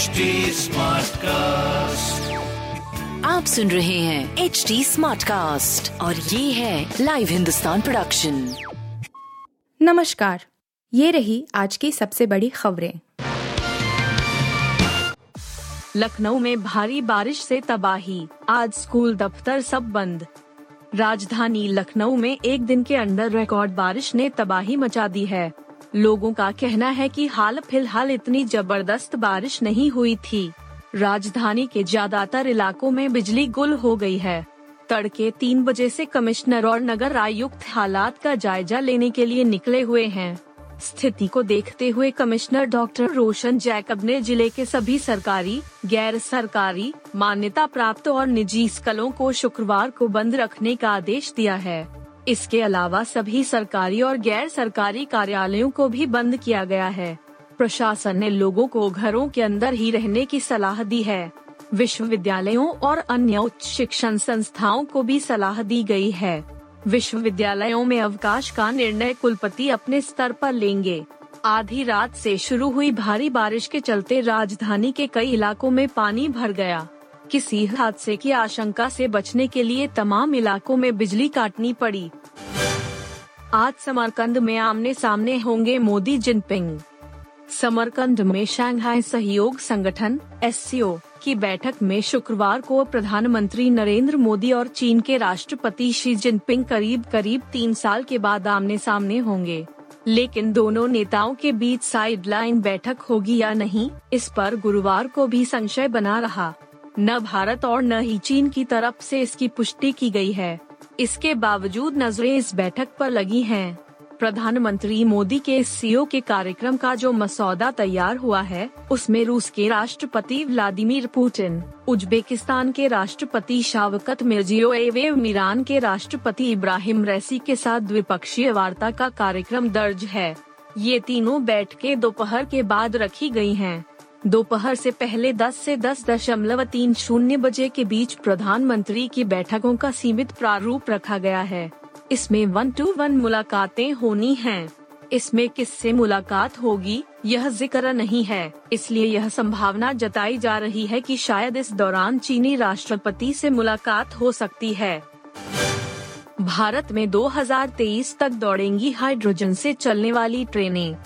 HD cast आप सुन रहे हैं एच डी स्मार्ट कास्ट और ये है लाइव हिंदुस्तान प्रोडक्शन नमस्कार ये रही आज की सबसे बड़ी खबरें। लखनऊ में भारी बारिश से तबाही आज स्कूल दफ्तर सब बंद। राजधानी लखनऊ में एक दिन के अंदर रिकॉर्ड बारिश ने तबाही मचा दी है। लोगों का कहना है कि हाल फ़िलहाल इतनी ज़बरदस्त बारिश नहीं हुई थी। राजधानी के ज़्यादातर इलाकों में बिजली गुल हो गई है। तड़के तीन बजे से कमिश्नर और नगर आयुक्त हालात का जायजा लेने के लिए निकले हुए हैं। स्थिति को देखते हुए कमिश्नर डॉक्टर रोशन जैकब ने ज़िले के सभी सरकारी, गैर सरकारी, मान्यता प्राप्त और निजी स्कलों को शुक्रवार को बंद रखने का आदेश दिया है। इसके अलावा सभी सरकारी और गैर सरकारी कार्यालयों को भी बंद किया गया है। प्रशासन ने लोगों को घरों के अंदर ही रहने की सलाह दी है। विश्वविद्यालयों और अन्य उच्च शिक्षण संस्थाओं को भी सलाह दी गई है। विश्वविद्यालयों में अवकाश का निर्णय कुलपति अपने स्तर पर लेंगे। आधी रात से शुरू हुई भारी बारिश के चलते राजधानी के कई इलाकों में पानी भर गया। किसी हादसे की आशंका से बचने के लिए तमाम इलाकों में बिजली काटनी पड़ी। आज समरकंद में आमने सामने होंगे मोदी जिनपिंग। समरकंद में शंघाई सहयोग संगठन एस की बैठक में शुक्रवार को प्रधानमंत्री नरेंद्र मोदी और चीन के राष्ट्रपति शी जिनपिंग करीब करीब तीन साल के बाद आमने सामने होंगे। लेकिन दोनों नेताओं के बीच साइडलाइन बैठक होगी या नहीं, इस पर गुरुवार को भी संशय बना रहा। न भारत और न ही चीन की तरफ़ से इसकी पुष्टि की गई है इसके बावजूद नज़रें इस बैठक पर लगी हैं। प्रधानमंत्री मोदी के सीओ के कार्यक्रम का जो मसौदा तैयार हुआ है, उसमें रूस के राष्ट्रपति व्लादिमीर पुतिन, उज्बेकिस्तान के राष्ट्रपति शावकत मिर्जियोएव ईरान के राष्ट्रपति इब्राहिम रैसी के साथ द्विपक्षीय वार्ता का कार्यक्रम दर्ज है ये तीनों बैठकें दोपहर के बाद रखी गई हैं। दोपहर से पहले 10 से दस दशमलव तीन शून्य बजे के बीच प्रधानमंत्री की बैठकों का सीमित प्रारूप रखा गया है। इसमें वन टू वन मुलाकातें होनी हैं। इसमें किससे मुलाकात होगी, यह ज़िक्र नहीं है। इसलिए यह संभावना जताई जा रही है कि शायद इस दौरान चीनी राष्ट्रपति से मुलाकात हो सकती है। भारत में 2023 तक दौड़ेंगी हाइड्रोजन से चलने वाली ट्रेनें।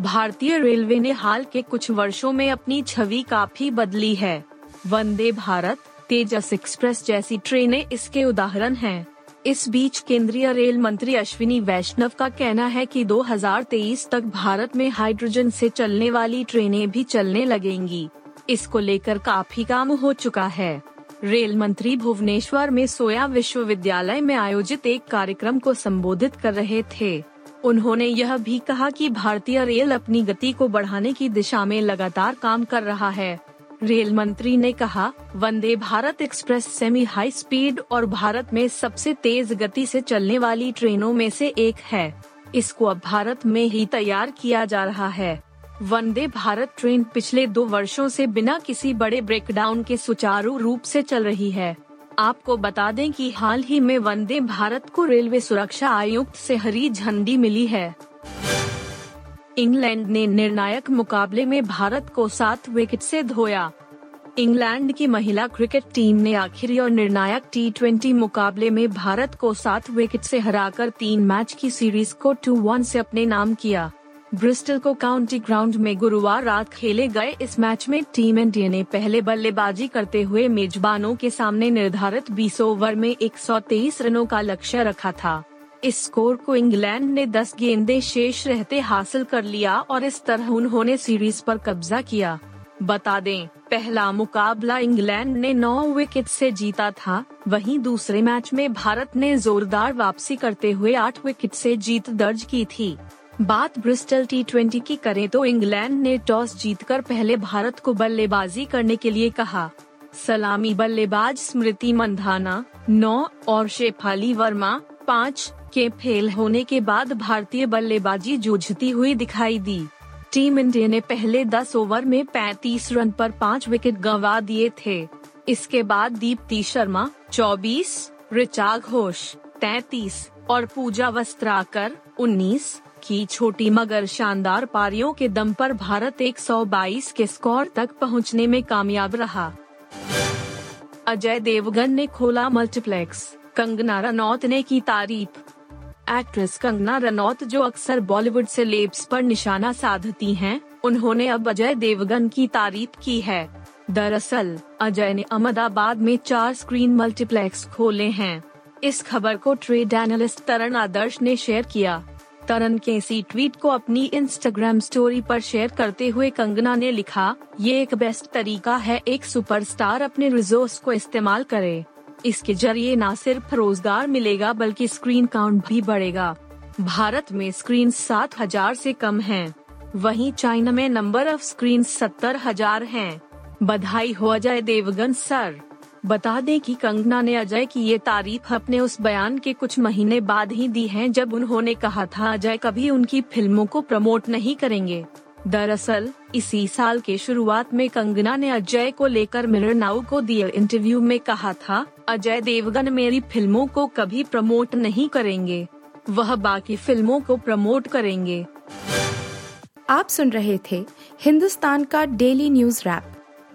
भारतीय रेलवे ने हाल के कुछ वर्षों में अपनी छवि काफ़ी बदली है। वंदे भारत, तेजस एक्सप्रेस जैसी ट्रेनें इसके उदाहरण हैं। इस बीच केंद्रीय रेल मंत्री अश्विनी वैष्णव का कहना है कि 2023 तक भारत में हाइड्रोजन से चलने वाली ट्रेनें भी चलने लगेंगी। इसको लेकर काफ़ी काम हो चुका है। रेल मंत्री भुवनेश्वर में सोया विश्वविद्यालय में आयोजित एक कार्यक्रम को संबोधित कर रहे थे। उन्होंने यह भी कहा कि भारतीय रेल अपनी गति को बढ़ाने की दिशा में लगातार काम कर रहा है। रेल मंत्री ने कहा, Vande Bharat express semi high speed और भारत में सबसे तेज गति से चलने वाली ट्रेनों में से एक है। इसको अब भारत में ही तैयार किया जा रहा है। वंदे भारत ट्रेन पिछले दो वर्षों से बिना किसी बड़े ब्रेकडाउन के सुचारू रूप से चल रही है। आपको बता दें कि हाल ही में वंदे भारत को रेलवे सुरक्षा आयुक्त से हरी झंडी मिली है। इंग्लैंड ने निर्णायक मुकाबले में भारत को सात विकेट से धोया। इंग्लैंड की महिला क्रिकेट टीम ने आखिरी और निर्णायक टी मुकाबले में भारत को सात विकेट से हराकर तीन मैच की सीरीज़ को टू वन से अपने नाम किया। ब्रिस्टल को काउंटी ग्राउंड में गुरुवार रात खेले गए इस मैच में टीम इंडिया ने पहले बल्लेबाजी करते हुए मेजबानों के सामने निर्धारित 20 ओवर में 123 रनों का लक्ष्य रखा था। इस स्कोर को इंग्लैंड ने 10 गेंदे शेष रहते हासिल कर लिया और इस तरह उन्होंने सीरीज़ पर कब्जा किया। बता दें, पहला मुकाबला इंग्लैंड ने 9 विकेट से जीता था। वहीं दूसरे मैच में भारत ने जोरदार वापसी करते हुए 8 विकेट से जीत दर्ज की थी। बात ब्रिस्टल टी ट्वेंटी की करें तो इंग्लैंड ने टॉस जीतकर पहले भारत को बल्लेबाजी करने के लिए कहा। सलामी बल्लेबाज स्मृति मंधाना नौ और शेफाली वर्मा पाँच के फेल होने के बाद भारतीय बल्लेबाजी जूझती हुई दिखाई दी। टीम इंडिया ने पहले 10 ओवर में 35 रन पर पाँच विकेट गंवा दिए थे। इसके बाद दीप्ति शर्मा 24, ऋचा घोष 33 और पूजा वस्त्राकर 19 की छोटी मगर शानदार पारियों के दम पर भारत 122 के स्कोर तक पहुँचने में कामयाब रहा। अजय देवगन ने खोला मल्टीप्लेक्स कंगना रनौत ने की तारीफ़। एक्ट्रेस कंगना रनौत जो अक्सर बॉलीवुड से लेब्स पर निशाना साधती हैं, उन्होंने अब अजय देवगन की तारीफ़ की है। दरअसल अजय ने अहमदाबाद में चार स्क्रीन मल्टीप्लेक्स खोले हैं। इस खबर को ट्रेड एनालिस्ट तरण आदर्श ने शेयर किया। तरन के इसी ट्वीट को अपनी इंस्टाग्राम स्टोरी पर शेयर करते हुए कंगना ने लिखा, ये एक बेस्ट तरीका है, एक सुपरस्टार अपने रिसोर्स को इस्तेमाल करे। इसके ज़रिए न सिर्फ़ रोज़गार मिलेगा, बल्कि स्क्रीन काउंट भी बढ़ेगा। भारत में स्क्रीन सात हज़ार ऐसी कम है। वहीं चाइना में नंबर ऑफ़ स्क्रीन सत्तर हज़ार है। बधाई हो अजय देवगन सर बता दें कि कंगना ने अजय की ये तारीफ़ अपने उस बयान के कुछ महीने बाद ही दी है जब उन्होंने कहा था, अजय कभी उनकी फ़िल्मों को प्रमोट नहीं करेंगे। दरअसल, इसी साल के शुरुआत में कंगना ने अजय को लेकर मिरर नाउ को दिए इंटरव्यू में कहा था, अजय देवगन मेरी फ़िल्मों को कभी प्रमोट नहीं करेंगे। वह बाकी फ़िल्मों को प्रमोट करेंगे। आप सुन रहे थे हिंदुस्तान का डेली न्यूज़ रैप।